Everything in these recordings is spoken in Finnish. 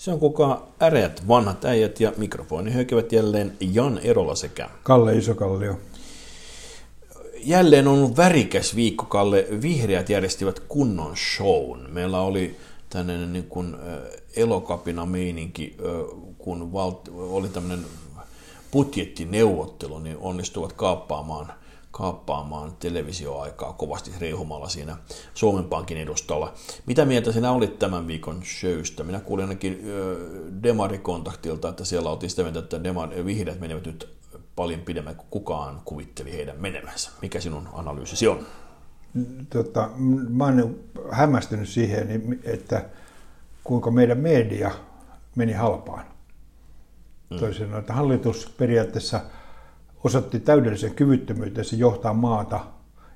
Se on kuka äreät vanhat äijät ja mikrofoni höykevät jälleen Jan Erola sekä Kalle Isokallio. Jälleen on ollut värikäs viikko, Kalle. Vihreät järjestivät kunnon shown. Meillä oli tämmöinen niin kuin elokapina meininki, kun oli tämmöinen budjettineuvottelu, niin onnistuvat kaappaamaan, kaappaamaan televisioaikaa kovasti reihumalla siinä Suomen Pankin edustalla. Mitä mieltä sinä olit tämän viikon showsta? Minä kuulin ainakin Demari-kontaktilta, että siellä oltiin sitä mieltä, että Demari, vihreät menevät nyt paljon pidemmän kuin kukaan kuvitteli heidän menemänsä. Mikä sinun analyysisi on? Tota, mä olen hämmästynyt siihen, että kuinka meidän media meni halpaan. Mm. Toisin sanoen, että hallitus periaatteessa osoitti täydellisen kyvyttömyytensä johtaa maata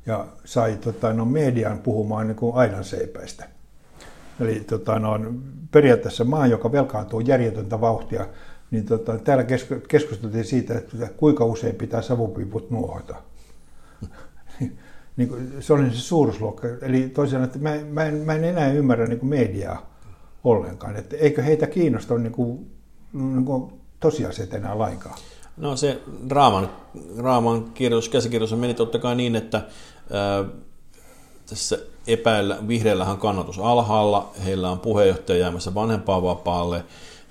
ja sai tota, no, median puhumaan niin kuin aidanseipäistä. Eli tota, no, periaatteessa maa, joka velkaantuu järjetöntä vauhtia, niin tota, täällä keskusteltiin siitä, että kuinka usein pitää savupiiput nuohota. niin se oli se suuruusluokka. Eli toisaalta, että mä, mä, en, mä en enää ymmärrä niin kuin mediaa ollenkaan. Että eikö heitä kiinnosta niin kuin, niin kuin tosiasiat enää lainkaan? No se Raaman, Raaman kirjoitus, käsikirjoitus meni totta kai niin, että ää, tässä epäillä, vihreällähän kannatus alhaalla, heillä on puheenjohtaja jäämässä vanhempaan vapaalle,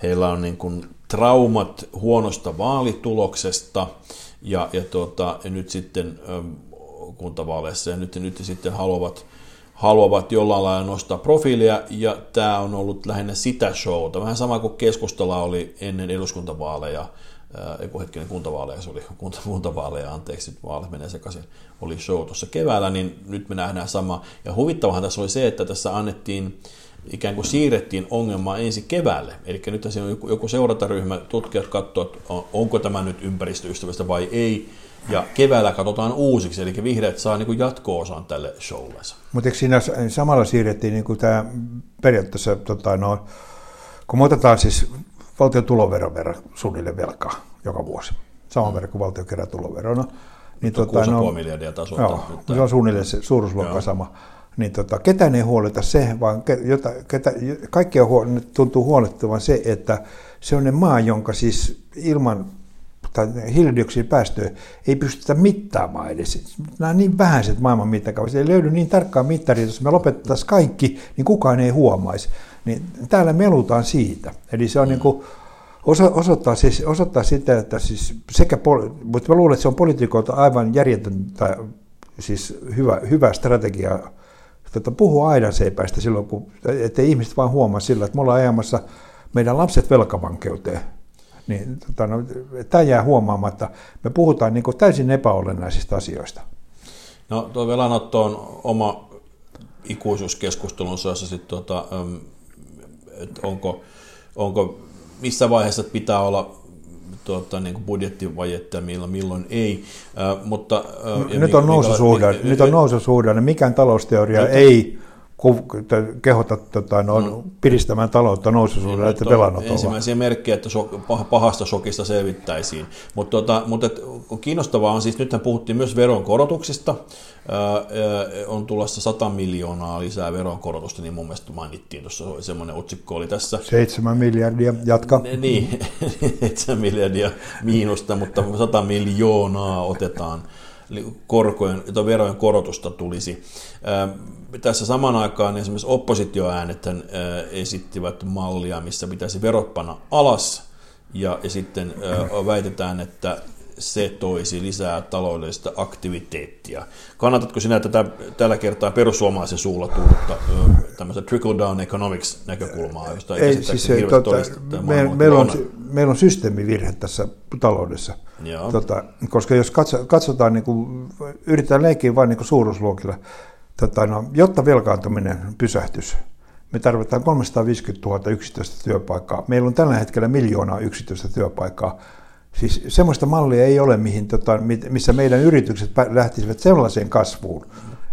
heillä on niin kuin traumat huonosta vaalituloksesta ja, ja, tuota, ja nyt sitten kuntavaaleissa ja nyt, nyt sitten haluavat, haluavat jollain lailla nostaa profiilia ja tämä on ollut lähinnä sitä showta. Vähän sama kuin keskustella oli ennen eduskuntavaaleja, ei hetkinen kuntavaaleja, se oli kunta, kuntavaaleja, anteeksi, nyt vaalit menee sekaisin, oli show tuossa keväällä, niin nyt me nähdään sama. Ja huvittavahan tässä oli se, että tässä annettiin ikään kuin siirrettiin ongelmaa ensi keväälle. Eli nyt siinä on joku, joku seurantaryhmä, tutkijat katsovat, onko tämä nyt ympäristöystävästä vai ei, ja keväällä katsotaan uusiksi, eli vihreät saa niin jatko-osan tälle showlle. Mutta eikö siinä samalla siirrettiin niin tämä periaatteessa, tota, no, kun me otetaan siis valtion tuloveron verran suunnilleen velkaa joka vuosi, saman verran kuin valtio kerää tuloverona, niin, tota, no, miljardia tasoa. Joo, se on suunnilleen se suuruusluokka sama niin tota, ketään ei huoleta se, vaan jota, ketä, kaikkia huol, tuntuu huolettavan se, että se on ne maa, jonka siis ilman tai hiilidioksidipäästöjä ei pystytä mittaamaan edes. Nämä on niin vähäiset maailman mittakaavassa. Ei löydy niin tarkkaa mittaria, jos me lopetettaisiin kaikki, niin kukaan ei huomaisi. Niin täällä melutaan siitä. Eli se on niin kuin, oso, osoittaa, siis, osoittaa sitä, että siis sekä, mutta mä luulen, että se on poliitikoilta aivan järjetöntä, siis hyvä, hyvä strategia tota, puhua aidanseipäistä silloin, kun, ettei ihmiset vaan huomaa sillä, että me ollaan ajamassa meidän lapset velkavankeuteen. Niin, tota, no, tämä jää huomaamatta. Me puhutaan niin kuin, täysin epäolennaisista asioista. No tuo velanotto on oma ikuisuuskeskustelunsa, jossa sitten tota, että onko, onko missä vaiheessa pitää olla tuota, niin kuin budjettivajetta ja milloin, milloin ei. Äh, mutta, äh, nyt, on noususuhdanne, nyt on noususuhdanne, mikään talousteoria nyt, ei kehota tota, no, mm. piristämään taloutta noususuudella, että velanotolla. Ensimmäisiä merkkejä, että so, pahasta shokista selvittäisiin. Mutta tota, mutta kiinnostavaa on siis, nythän puhuttiin myös veronkorotuksista, on tulossa 100 miljoonaa lisää veronkorotusta, niin mun mielestä mainittiin tuossa semmoinen otsikko oli tässä. 7 miljardia, jatka. Niin, 7 miljardia miinusta, mutta 100 miljoonaa otetaan korkojen, verojen korotusta tulisi. Tässä saman aikaan esimerkiksi oppositioäänet esittivät mallia, missä pitäisi verot panna alas, ja, ja sitten väitetään, että se toisi lisää taloudellista aktiviteettia. Kannatatko sinä tätä tällä kertaa perussuomalaisen suulla tullutta tämmöistä trickle-down economics näkökulmaa, josta ei, ei siis, tota, me, meillä, on, meillä on systeemivirhe tässä taloudessa. Tota, koska jos katso, katsotaan, niin kuin, yritetään leikkiä vain niin suuruusluokilla, tota, no, jotta velkaantuminen pysähtys, me tarvitaan 350 000 yksityistä työpaikkaa. Meillä on tällä hetkellä miljoonaa yksityistä työpaikkaa. Siis semmoista mallia ei ole, mihin, tota, missä meidän yritykset lähtisivät sellaiseen kasvuun,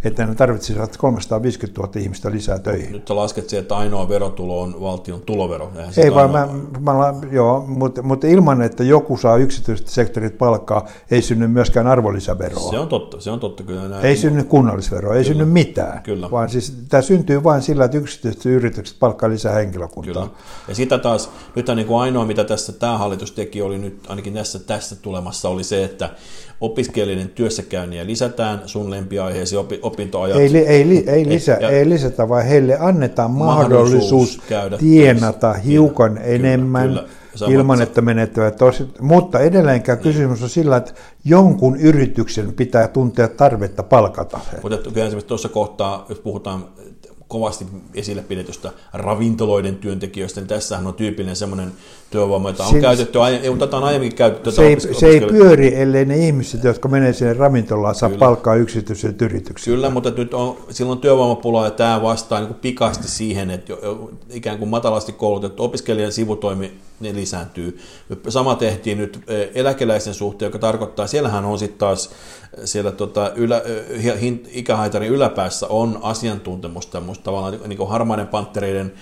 että ne tarvitsisivat 350 000 ihmistä lisää töihin. Nyt lasket siihen, että ainoa verotulo on valtion tulovero. Eihän Ei vaan, ainoa- mä, mä, joo, mutta, mutta ilman, että joku saa yksityiset sektorit palkkaa, ei synny myöskään arvonlisäveroa. Se on totta, se on totta kyllä. Näin. Ei synny kunnallisveroa, ei synny mitään. Kyllä. Vaan siis tämä syntyy vain sillä, että yksityiset yritykset palkkaa lisää henkilökuntaa. Kyllä. Ja sitä taas, nyt on niin kuin ainoa, mitä tässä tämä hallitus teki, oli nyt ainakin tässä, tässä tulemassa, oli se, että opiskelijoiden työssäkäynniä lisätään, sun lempiaiheesi opi, opintoajat. Ei, li- ei, li- ei, lisä, ja- ei lisätä, vaan heille annetaan Mahdollisuus mahdollisuus, käydä tienata töissä. hiukan Kyllä, enemmän kyllä. Sama- ilman, sa- että menettävät tosi. Mutta edelleenkään kysymys on sillä, että jonkun yrityksen pitää tuntea tarvetta palkata. Mutta kyllä esimerkiksi tuossa kohtaa, jos puhutaan kovasti esille pidetystä ravintoloiden työntekijöistä, niin tässähän on tyypillinen semmoinen työvoima, jota on Se- käytetty, tätä on aiemmin käytetty. Se ei, se ei pyöri, ellei ne ihmiset, jotka menee sinne ravintolaan, saa Kyllä. palkkaa yksityiset yritykset. Kyllä, mutta nyt on silloin työvoimapula ja tämä vastaa niin pikaisesti siihen, että ikään kuin matalasti koulutettu opiskelijan sivutoimi ne lisääntyy. Sama tehtiin nyt eh, eläkeläisen suhteen, joka tarkoittaa, siellähän on sitten taas eh, siellä tota, ylä, hin- ikähaitarin yläpäässä on asiantuntemusta, tavallaan niin kuin harmaiden panttereiden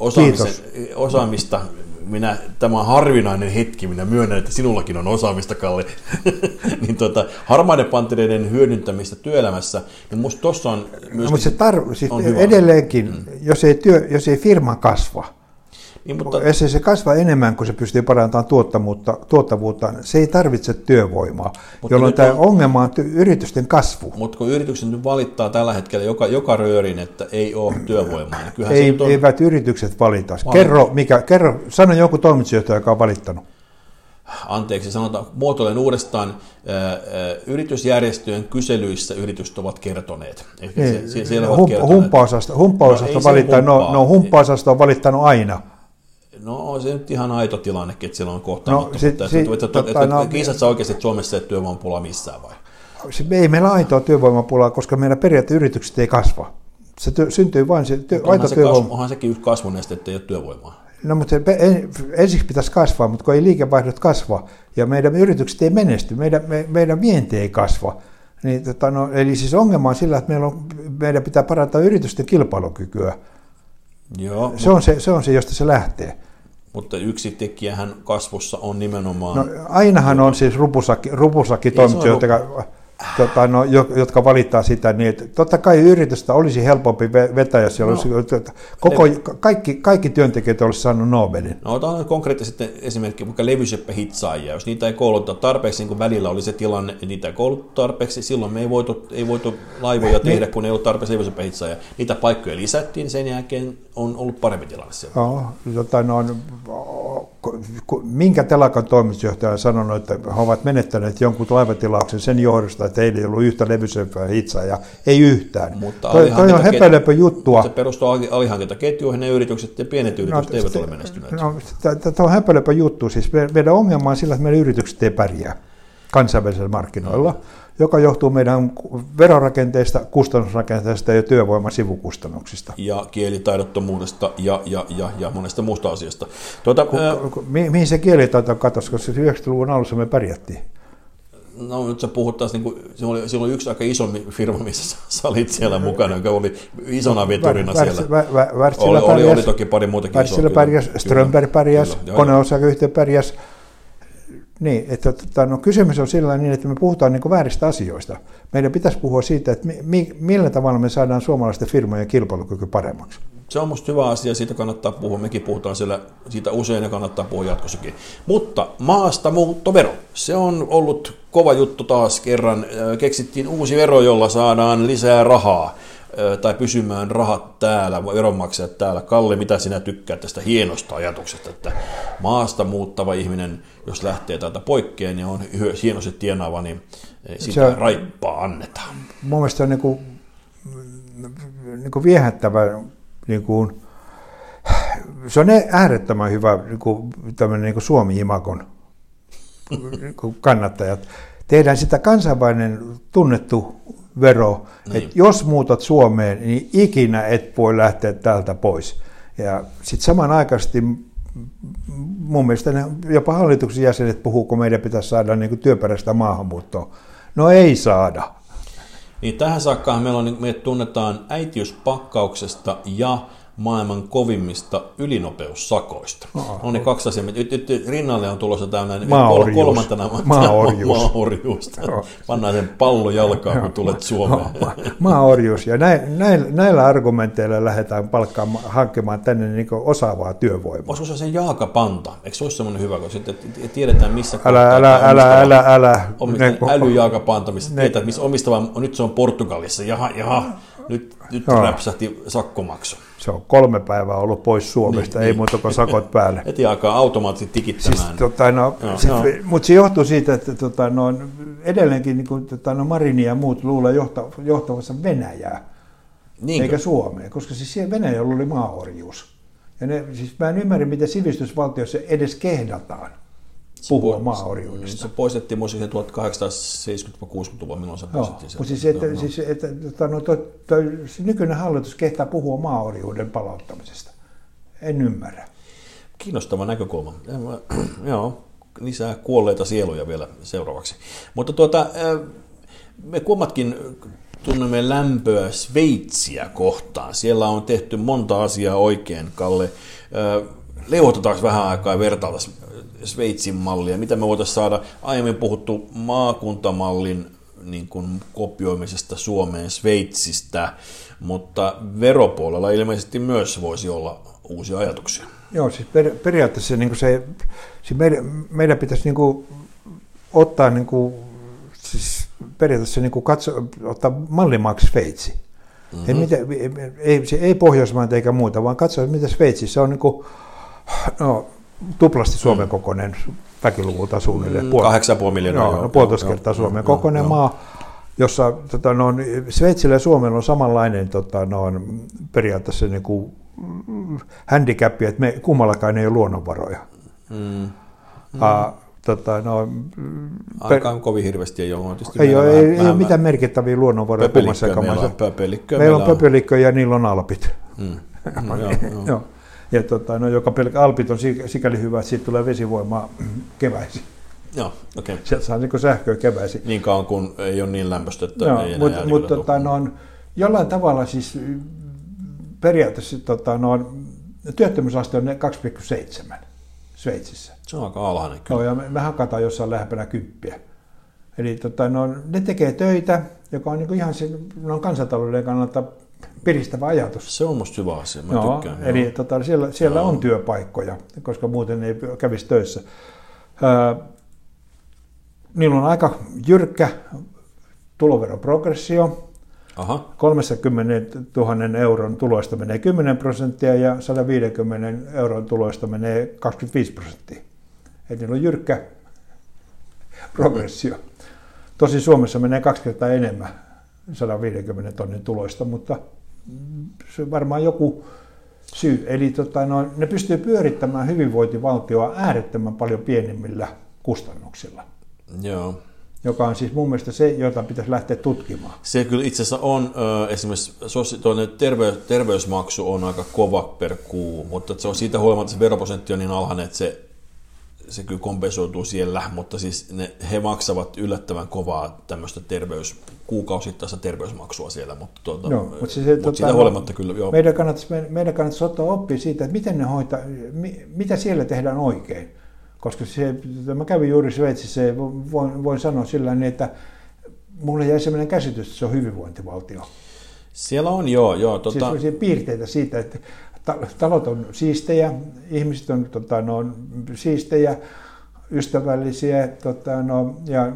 osaamisen, osaamista. Minä, tämä on harvinainen hetki, minä myönnän, että sinullakin on osaamista, Kalle. niin tota, harmaiden panttereiden hyödyntämistä työelämässä, niin musta tuossa on myös... Mutta se tar- siis on hyvä edelleenkin, jos, ei työ, jos ei firma kasva, Niin, mutta, ei se kasva enemmän kuin se pystyy parantamaan tuottavuutta, tuottavuutta se ei tarvitse työvoimaa, Mutta jolloin tämä on- ongelma on ty- yritysten kasvu. mutta kun yritykset nyt valittaa tällä hetkellä joka, joka röörin, että ei ole työvoimaa, niin kyllähän se Ei, on... eivät yritykset valita. Kerro, mikä, kerro, sano joku toimitusjohtaja, joka on valittanut. anteeksi, sanotaan, muotoilen uudestaan, ää, ää, yritysjärjestöjen kyselyissä yritykset ovat kertoneet. Eli Niin, se, sie- siellä ovat hum, kertoneet. No, no, se valittaa, no, no on valittanut aina. No on se nyt ihan aito tilannekin, että siellä on No, sit- No, sit- että, tota, että, no- kiisat sä oikeasti, että Suomessa ei työvoimapula missään vai? Se, ei meillä aitoa työvoimapulaa, koska meillä periaatteessa yritykset ei kasva. Se työ, syntyy vain se työ, aito se työvoima. kasvu, onhan sekin yksi kasvun este, että ei ole työvoimaa. No, mutta se, en- ensiksi pitäisi kasvaa, mutta kun ei liikevaihdot kasva ja meidän yritykset ei menesty, meidän, me, meidän vienti ei kasva. Niin, tota, no, eli siis ongelma on sillä, että meillä on, meidän pitää parantaa yritysten kilpailukykyä. Joo, Se on se, se on se, josta se lähtee. Mutta yksi tekijähän kasvussa on nimenomaan... No, ainahan on siis rupusakki, rupusakki toimitsijoita, jotka, tota, no, jo- jotka valittaa sitä, niin että totta kai yritystä olisi helpompi ve- vetää, jos siellä No. olisi, koko, kaikki, kaikki työntekijät olisi saanut Nobelin. No otan konkreettisesti esimerkki, vaikka levyseppä-hitsaajia. Jos niitä ei kouluteta tarpeeksi, niin kuin välillä oli se tilanne, että niitä ei kouluteta tarpeeksi, silloin me ei voitu, ei voitu laivoja tehdä, kun ei ollut tarpeeksi levyseppä-hitsaajia. Niitä paikkoja lisättiin, sen jälkeen on ollut parempi tilanne siellä. Joo, tota, no, minkä telakan toimitusjohtaja on sanonut, että he ovat menettäneet jonkun laivatilauksen sen johdosta, että heillä ei ollut yhtä levysempää hitsaajaa. Ei yhtään. Mutta toi, toi on höpölöpö juttua. Se perustuu ali- alihankintaketjuihin, ne yritykset ja pienet yritykset eivät ole menestyneet. No, Tämä on höpölöpö juttu. Siis me- meidän ongelma on sillä, että meidän yritykset ei pärjää kansainvälisillä markkinoilla, joka johtuu meidän verorakenteista, kustannusrakenteista ja työvoiman sivukustannuksista. ja kielitaidottomuudesta ja, ja, ja, ja monesta muusta asiasta. Tuota, ää, Ku- Mi- mihin se kielitaito katosi, koska 90-luvun alussa me pärjättiin. no nyt sä puhut taas, niin kuin, se oli, silloin yksi aika iso firma, missä sä olit siellä mukana, joka oli isona veturina Vär- siellä. Vär- Vär- Oli, oli, oli toki pari muutakin Wärtsilä pärjäs, Strömberg pärjäs, koneosakeyhtiö pärjäs. Niin, että tota, no, kysymys on sillä niin, että me puhutaan niin vääristä asioista. Meidän pitäisi puhua siitä, että mi, mi, millä tavalla me saadaan suomalaisten firmojen kilpailukyky paremmaksi. Se on musta hyvä asia, siitä kannattaa puhua. Mekin puhutaan siellä siitä usein ja kannattaa puhua jatkossakin. Mutta maasta muuttovero, se on ollut kova juttu taas kerran. Keksittiin uusi vero, jolla saadaan lisää rahaa tai pysymään rahat täällä, veronmaksajat täällä. Kalle, mitä sinä tykkäät tästä hienosta ajatuksesta, että maasta muuttava ihminen, jos lähtee täältä poikkeen ja on hyö- hienosti tienaava, niin sitä Se on- raippaa annetaan. Mun mielestä se on niin kuin, niin kuin viehättävä, niin kuin, se on äärettömän hyvä niin kuin, tämmöinen niin kuin Suomi-imakon niin kannattajat. Tehdään sitä kansainvälinen tunnettu vero, niin. että jos muutat Suomeen, niin ikinä et voi lähteä täältä pois. Ja sitten samanaikaisesti mun mielestä ne, jopa hallituksen jäsenet puhuu, kun meidän pitäisi saada niin kuin työperäistä maahanmuuttoa. No ei saada. Niin tähän saakka meillä on, niin me tunnetaan äitiyspakkauksesta ja maailman kovimmista ylinopeussakoista. Oh, on ne kaksi asiaa. Nyt, nyt rinnalle on tulossa tämmöinen Maaorjuus. kolmantena Maaorjuus. maaorjuus. Pannaan sen pallo jalkaan, kun tulet Suomeen. Maaorjuus. Ja näillä, näillä argumenteilla lähdetään palkkaamaan, hankkimaan tänne niin osaavaa työvoimaa. Olisiko se sen jaakapanta? Eikö se olisi semmoinen hyvä, kun sitten tiedetään, missä älä, älä, älä, älä, älä. Ne, älyjaakapanta, missä ne, tietää, missä omistava, nyt se on Portugalissa. Jaha, jaha, nyt, nyt räpsähti sakkomaksu se on kolme päivää ollut pois Suomesta, niin, ei niin. muuta kuin sakot päälle. Heti alkaa automaattisesti tikittämään. Siis, tota, no, no, sit, no. Mutta se johtuu siitä, että tota, no, edelleenkin niin kuin, tota, no, Marini ja muut luulee johtavansa Venäjää, Niinkö? eikä Suomeen, koska siis siellä Venäjällä oli maaorjuus. Ja ne, siis mä en ymmärrä, miten sivistysvaltiossa edes kehdataan puhua maaorjuudesta. Se poistettiin muistaakseni 1870-60-luvulla, milloin se poistettiin. Joo, siis, että, no. siis, että, että no, toi, toi, nykyinen hallitus kehtaa puhua maaorjuuden palauttamisesta. En ymmärrä. Kiinnostava näkökulma. Joo, lisää kuolleita sieluja vielä seuraavaksi. Mutta tuota, me kummatkin tunnemme lämpöä Sveitsiä kohtaan. Siellä on tehty monta asiaa oikein, Kalle. Leuvotetaanko vähän aikaa ja vertailtaisiin Sveitsin mallia, mitä me voitaisiin saada, aiemmin puhuttu maakuntamallin niin kuin kopioimisesta Suomeen Sveitsistä, mutta veropuolella ilmeisesti myös voisi olla uusia ajatuksia. Joo, siis per, periaatteessa niin kuin se, siis meidän, meidän pitäisi niin kuin ottaa niin kuin, siis periaatteessa niin kuin katso, ottaa mallimaaksi Sveitsi. Mm-hmm. Ei, mitä, ei, se ei Pohjoismaat eikä muuta, vaan katsoa, mitä Sveitsissä on niin kuin, no, tuplasti Suomen mm. kokoinen väkiluvulta suunnilleen. Puol- 8,5 miljoonaa. Joo, no, puolitoista kertaa Suomen joo, kokoinen joo. maa, jossa tota, no, Sveitsillä ja Suomella on samanlainen tota, no, periaatteessa niin kuin, handicap, että me kummallakaan ei ole luonnonvaroja. Mm. Mm. Uh, tota, no, Aika on kovin hirveästi ei ole. Ei, ole, ei, ei ole mitään merkittäviä luonnonvaroja Meillä on pöpelikköä. Meillä on ja niillä on alpit. Mm. Mm, joo, joo. Ja tota, no, joka pelkkä Alpit on sikäli hyvä, että siitä tulee vesivoimaa keväisin. Joo, okei. Okay. Sieltä saa niin sähköä keväisin. Niin kauan kun ei ole niin lämpöistä, että Joo, ei Mutta mut, tota, no, jollain tavalla siis periaatteessa tota, no, työttömyysaste on 2,7 Sveitsissä. Se on aika alhainen kyllä. Joo, ja me, me hakataan jossain lähempänä kymppiä. Eli tota, no, ne tekee töitä, joka on niin ihan se, no, kansantalouden kannalta piristävä ajatus. Se on musta hyvä asia, mä no, tykkään. Eli joo. Tota, siellä, siellä on työpaikkoja, koska muuten ei kävisi töissä. Öö, niillä on aika jyrkkä tuloveroprogressio. Aha. 30 000 euron tuloista menee 10 prosenttia ja 150 euron tuloista menee 25 prosenttia. Eli niillä on jyrkkä progressio. Tosi Suomessa menee kaksi kertaa enemmän 150 tonnin tuloista, mutta se varmaan joku syy. Eli tota, no, ne pystyy pyörittämään hyvinvointivaltioa äärettömän paljon pienemmillä kustannuksilla. Joo. Joka on siis mun mielestä se, jota pitäisi lähteä tutkimaan. Se kyllä itse asiassa on, esimerkiksi terveys, terveysmaksu on aika kova per kuu, mutta se on siitä huolimatta se veroprosentti on niin alhainen, että se se kyllä kompensoituu siellä, mutta siis ne, he maksavat yllättävän kovaa tämmöistä terveys, kuukausittaista terveysmaksua siellä, mutta, tuota, joo, mutta, siis, mutta tota, siitä huolimatta kyllä, joo. Meidän kannattaisi, meidän kannattaisi ottaa oppia siitä, että miten ne hoitaa, mitä siellä tehdään oikein. Koska se, mä kävin juuri Sveitsissä ja voin, voin sanoa sillä niin, että mulle jäi sellainen käsitys, että se on hyvinvointivaltio. Siellä on, joo. joo tota... Siis piirteitä siitä, että talot on siistejä, ihmiset on, tota, no, siistejä, ystävällisiä tota, no, ja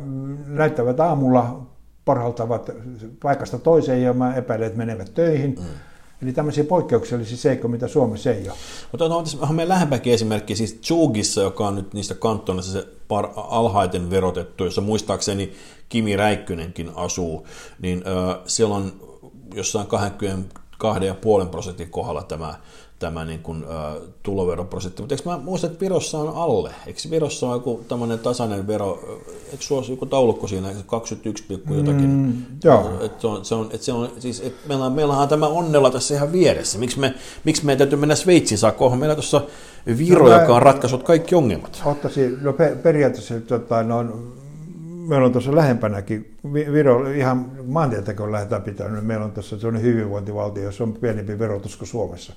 näyttävät aamulla porhaltavat paikasta toiseen ja mä epäilen, että menevät töihin. Mm. Eli tämmöisiä poikkeuksellisia seikkoja, mitä Suomessa ei ole. Mutta on, on meidän lähempäkin esimerkki, siis Zugissa, joka on nyt niistä kantonissa se par, alhaiten verotettu, jossa muistaakseni Kimi Räikkynenkin asuu, niin äh, siellä on jossain 20 2,5 prosentin kohdalla tämä, tämä niin kuin, ä, tuloveroprosentti. Mutta eikö mä muista, että Virossa on alle? Eikö Virossa on joku tämmöinen tasainen vero, eikö sulla joku taulukko siinä, 21, jotakin? Mm, joo. Et se on, se on, et se on, siis, et meillä, on, meillä on tämä onnella tässä ihan vieressä. Miksi, me, miksi meidän täytyy mennä Sveitsiin saakka? Meillä tuossa Viro, no, joka on ratkaisut kaikki ongelmat. Ottaisin, no periaatteessa tota, no, meillä on tuossa lähempänäkin, Viro ihan maantietä kun lähdetään pitämään, niin meillä on tuossa sellainen hyvinvointivaltio, jossa on pienempi verotus kuin Suomessa.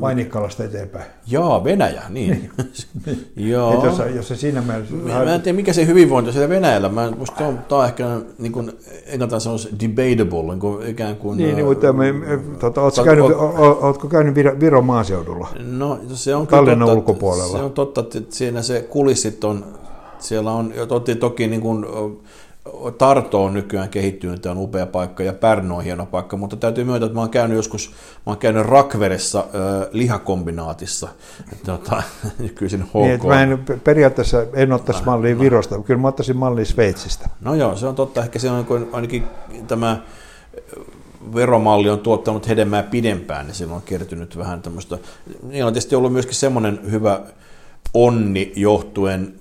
Vainikkalasta eteenpäin. Joo, Venäjä, niin. Joo. Et jos, jos se siinä mielessä... Mä, mä en tiedä, mikä se hyvinvointi on siellä Venäjällä. Mä, musta tämä on, tämä on ehkä, niin kuin, enkä sanoisi debatable, niin kuin, ikään kuin... Niin, niin mutta me, tota, ootko, käynyt, o, ootko käynyt Viro, Viron maaseudulla? No, se on kyllä totta, ulkopuolella. Se on totta, että siinä se kulissit on, siellä on, toki, toki niin kuin, Tarto on nykyään kehittynyt, tämä on upea paikka ja Pärnu on hieno paikka, mutta täytyy myöntää, että mä oon käynyt joskus, mä oon käynyt Rakveressa äh, lihakombinaatissa, tota, nykyisin HK. Niin, mä en, periaatteessa en ottaisi mallia Virosta, kyllä mä ottaisin mallia Sveitsistä. No joo, se on totta, ehkä se on ainakin tämä veromalli on tuottanut hedelmää pidempään, niin silloin on kertynyt vähän tämmöistä. Niillä on tietysti ollut myöskin semmoinen hyvä onni johtuen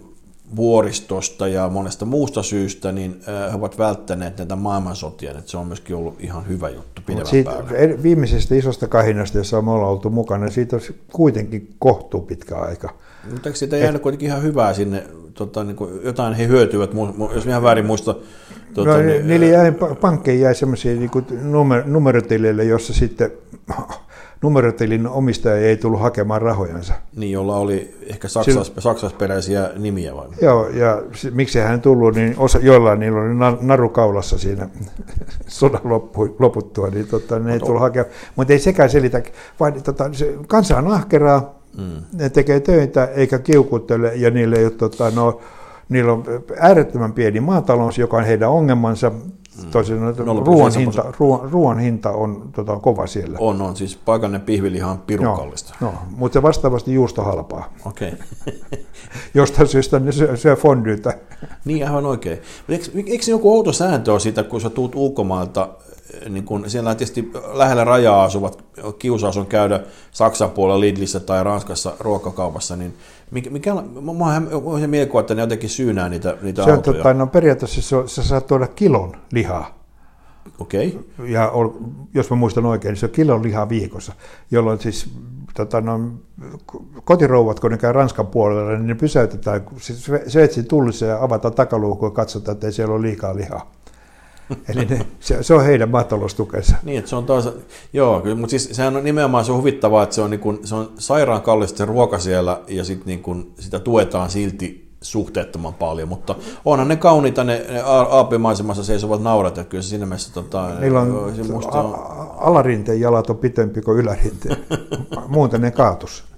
vuoristosta ja monesta muusta syystä, niin he ovat välttäneet näitä maailmansotia, että se on myöskin ollut ihan hyvä juttu pidemmän siitä, päälle. Viimeisestä isosta kahinasta, jossa me ollaan oltu mukana, siitä on kuitenkin kohtuu pitkä aika. Mutta eikö siitä jäänyt kuitenkin ihan hyvää sinne, tota, niin kuin jotain he hyötyvät, jos ihan väärin muista. Tota, no, niin, niille jäi, pankkeihin jäi semmoisia niin numer, numerotilille, jossa sitten numerotilin omistaja ei tullut hakemaan rahojansa. Niin, jolla oli ehkä saksas, Sillä, saksasperäisiä nimiä vai? Joo, ja miksi hän tullut, niin osa, joillain niillä oli naru kaulassa siinä sodan loppu, loputtua, niin tota, ne ei tullut hakemaan. Mutta ei sekään selitä, vaan tota, se, kansa on ahkeraa, mm. ne tekee töitä eikä kiukuttele, ja niille ei ole, tota, no, niillä on äärettömän pieni maatalous, joka on heidän ongelmansa. Toisin sanoen, ruoan hinta, ruoan, ruoan hinta on tota, kova siellä. On, on. Siis paikallinen pihviliha on pirukallista. No, no, mutta vastaavasti juusto halpaa. Okei. Okay. Jostain syystä ne syö, syö fondyytä. Niin, aivan oikein. Eikö, eikö joku outo sääntö ole siitä, kun sä tuut ulkomailta, niin kun siellä tietysti lähellä rajaa asuvat kiusaus on käydä Saksan puolella Lidlissä tai Ranskassa ruokakaupassa, niin mikä, mikä on, mä se mielikuva, että ne jotenkin syynää niitä, niitä se on, Tota, no periaatteessa se, sä saat tuoda kilon lihaa. Okei. Okay. Ja jos mä muistan oikein, niin se on kilon lihaa viikossa, jolloin siis tota, no, kotirouvat, kun ne käy Ranskan puolella, niin ne pysäytetään Sveitsin tullissa ja avataan takaluukku ja katsotaan, että ei siellä ole liikaa lihaa. Eli ne, se, se, on heidän maataloustukensa. Niin, että se on taas, joo, kyllä, mutta siis sehän on nimenomaan se on huvittavaa, että se on, niin kuin, se on sairaan kallista se ruoka siellä ja sit niin kuin, sitä tuetaan silti suhteettoman paljon, mutta onhan ne kauniita, ne, ne aapimaisemassa seisovat naurat, ja kyllä se siinä mielessä... Tota, Niillä on, se musta on... alarinteen jalat on pitempi kuin ylärinteen, muuten ne kaatus.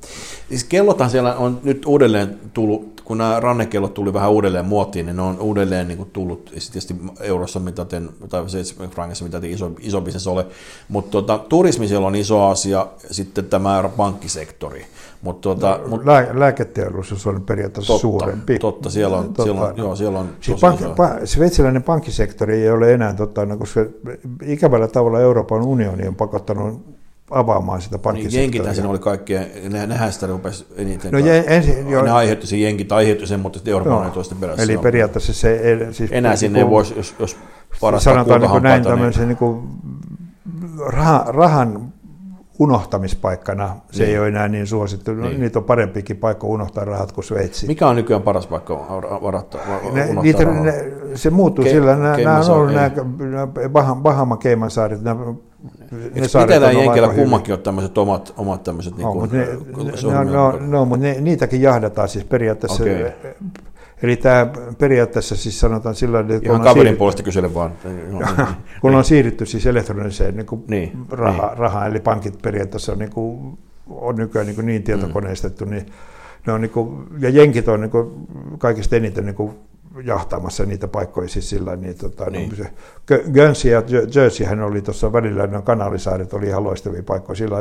Siis kellothan siellä on nyt uudelleen tullut, kun nämä rannekellot tuli vähän uudelleen muotiin, niin ne on uudelleen niin kuin tullut, tietysti eurossa mitaten, tai 7 frankissa mitaten iso, iso bisnes ole, mutta tuota, turismi siellä on iso asia, sitten tämä pankkisektori. Mut tuota, no, mut, lää, lääketeollisuus on periaatteessa totta, suurempi. Totta, siellä on, totta. Siellä on, joo, siellä on siis pankki, pa, sveitsiläinen pankkisektori ei ole enää, totta, no, koska ikävällä tavalla Euroopan unioni on pakottanut avaamaan sitä niin, pankkisektoria. Niin jenkitä siinä oli kaikkea, ne, nehän sitä rupesi eniten. No, jen, ensin, jo. Ne aiheutti sen jenkit, aiheutti sen, mutta sitten Euroopan no, toisten perässä. Eli periaatteessa se... Siis Enää niin sinne ei voisi, jos, jos parasta Sanotaan niin kuin näin niin- tämmöisen niin kuin rahan, rahan unohtamispaikkana se niin. ei ole enää niin suosittu. No, niin. Niitä on parempikin paikka unohtaa rahat kuin Sveitsi. Mikä on nykyään paras paikka varattaa, ne, niitä, ne, Se muuttuu Ke, sillä. Nämä, on ollut nämä Bahama-Keimansaaret, nämä ne Itellä Jenkillä kummankin on tämmöiset omat, omat tämmöiset... Niin kuin, ne, ne, no, no, no, mutta ne, niitäkin jahdataan siis periaatteessa. Okay. Eli tämä periaatteessa siis sanotaan sillä tavalla, että... Ihan kaverin siirrytty, puolesta kysele vaan. kun on siirrytty siis elektroniseen niin kuin niin, raha, niin. rahaan, eli pankit periaatteessa on, niin kuin, on nykyään niin, niin tietokoneistettu, mm. niin ne on niin kuin, ja jenkit on niin kuin kaikista eniten niin kuin jahtaamassa niitä paikkoja siis sillä niin, tota, niin. No, se, Guernsey ja Jerseyhän oli tuossa välillä, ne kanalisaaret oli ihan loistavia paikkoja sillä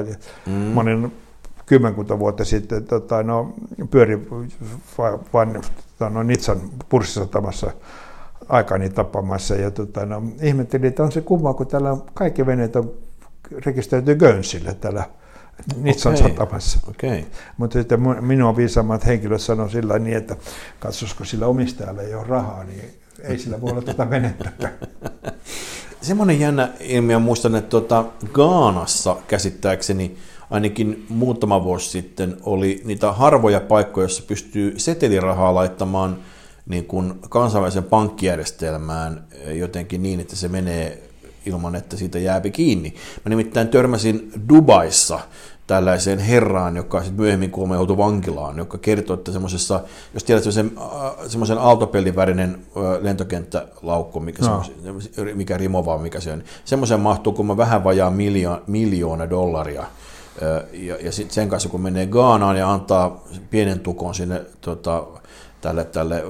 mm. monen kymmenkunta vuotta sitten tota, no, pyöri vain tota, no, Nitsan purssisatamassa aikani tappamassa ja tota, no, ihmettelin, että on se kumma, kun täällä kaikki veneet on rekisteröity Guernseylle täällä Nitsan okay. satamassa. Okay. Mutta sitten minua viisaammat henkilöt sanoi sillä niin, että katsosko sillä omistajalla ei ole rahaa, niin ei sillä voi olla tätä venettäkään. Semmoinen jännä ilmiö, muistan, että tuota, Gaanassa käsittääkseni ainakin muutama vuosi sitten oli niitä harvoja paikkoja, joissa pystyy setelirahaa laittamaan niin kuin kansainvälisen pankkijärjestelmään jotenkin niin, että se menee ilman, että siitä jääpi kiinni. Mä nimittäin törmäsin Dubaissa tällaiseen herraan, joka sitten myöhemmin joutui vankilaan, joka kertoi, että semmoisessa, jos tiedät semmoisen, äh, semmoisen aaltopellin värinen äh, lentokenttälaukku, mikä, no. mikä rimovaa, mikä se on, semmoisen mahtuu kun mä vähän vajaa miljoona, miljoona dollaria. Äh, ja, ja sitten sen kanssa, kun menee Gaanaan ja antaa pienen tukon sinne tota, tälle, tälle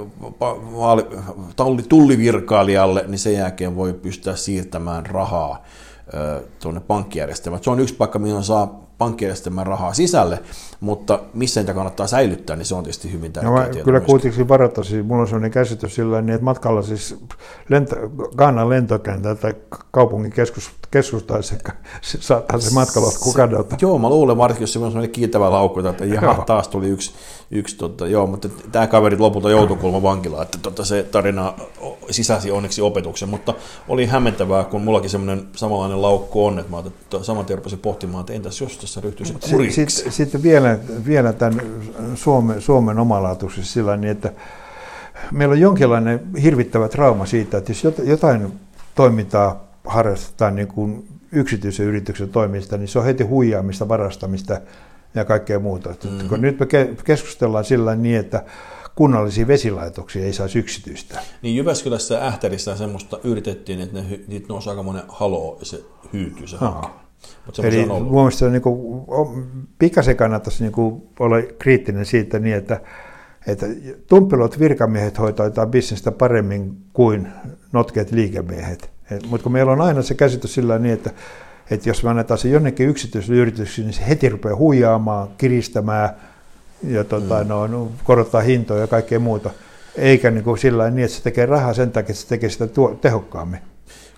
tullivirkailijalle, niin sen jälkeen voi pystyä siirtämään rahaa tuonne pankkijärjestelmään. Se on yksi paikka, mihin saa pankkijärjestelmän rahaa sisälle, mutta missä niitä kannattaa säilyttää, niin se on tietysti hyvin tärkeää. No, kyllä kuitenkin varata, siis mulla on sellainen käsitys sillä niin, että matkalla siis lento, Ghanan lentokentältä kaupungin keskus, keskustaisi saattaa se matkalasku kadota. Joo, mä luulen varsinkin, jos se on sellainen kiitävä laukku, että jaha, taas tuli yksi, yksi tota, joo, mutta tämä kaveri lopulta joutui kulma vankilaan, että tota, se tarina sisäsi onneksi opetuksen, mutta oli hämmentävää, kun mullakin semmoinen samanlainen laukku on, että mä että saman tien pohtimaan, että entäs jos tässä ryhtyisi kuriksi. Sitten, sitten vielä, vielä tämän Suomen, Suomen omalaatuksessa sillä niin, että meillä on jonkinlainen hirvittävä trauma siitä, että jos jotain toimintaa harrastetaan niin kuin yksityisen yrityksen toimista, niin se on heti huijaamista, varastamista ja kaikkea muuta. Mm-hmm. Kun nyt me keskustellaan sillä niin, että kunnallisia vesilaitoksia ei saisi yksityistä. Niin Jyväskylässä ja Ähtärissä semmoista yritettiin, että ne, niitä nousi aika monen haloo ja se hyytyy se hanke. Eli mielestäni niin pikkasen kannattaisi niin kuin olla kriittinen siitä niin, että, että tumpilot virkamiehet hoitaa jotain bisnestä paremmin kuin notkeet liikemiehet. Mutta kun meillä on aina se käsitys sillä niin, että, että jos me annetaan se jonnekin yksityiselle yritykselle, niin se heti rupeaa huijaamaan, kiristämään ja tota, mm. no, no, korottaa hintoja ja kaikkea muuta. Eikä niin kuin sillä niin, että se tekee rahaa sen takia, että se tekee sitä tuo, tehokkaammin.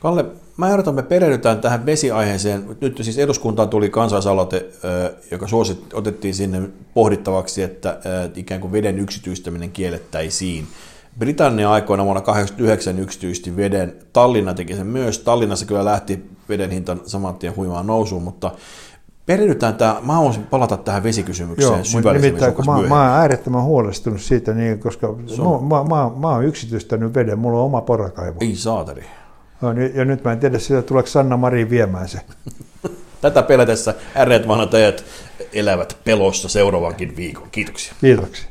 Kalle, mä ehdotan, että me perehdytään tähän vesiaiheeseen. Nyt siis eduskuntaan tuli kansalaisaloite, joka suosit, otettiin sinne pohdittavaksi, että ikään kuin veden yksityistäminen kiellettäisiin. Britannia aikoina vuonna 1989 yksityisti veden. Tallinna teki sen myös. Tallinnassa kyllä lähti veden hinta saman tien huimaan nousuun, mutta Perehdytään tämä, mä haluaisin palata tähän vesikysymykseen Joo, syvällisemmin. Nimittäin, kun mä, mä oon äärettömän huolestunut siitä, niin, koska mä, mä, mä, mä oon yksityistänyt veden, mulla on oma porakaivo. Ei saatari. No, ja nyt mä en tiedä sitä, tuleeko Sanna Mari viemään se. Tätä pelätessä ärreet vanhat ajat elävät pelossa seuraavankin viikon. Kiitoksia. Kiitoksia.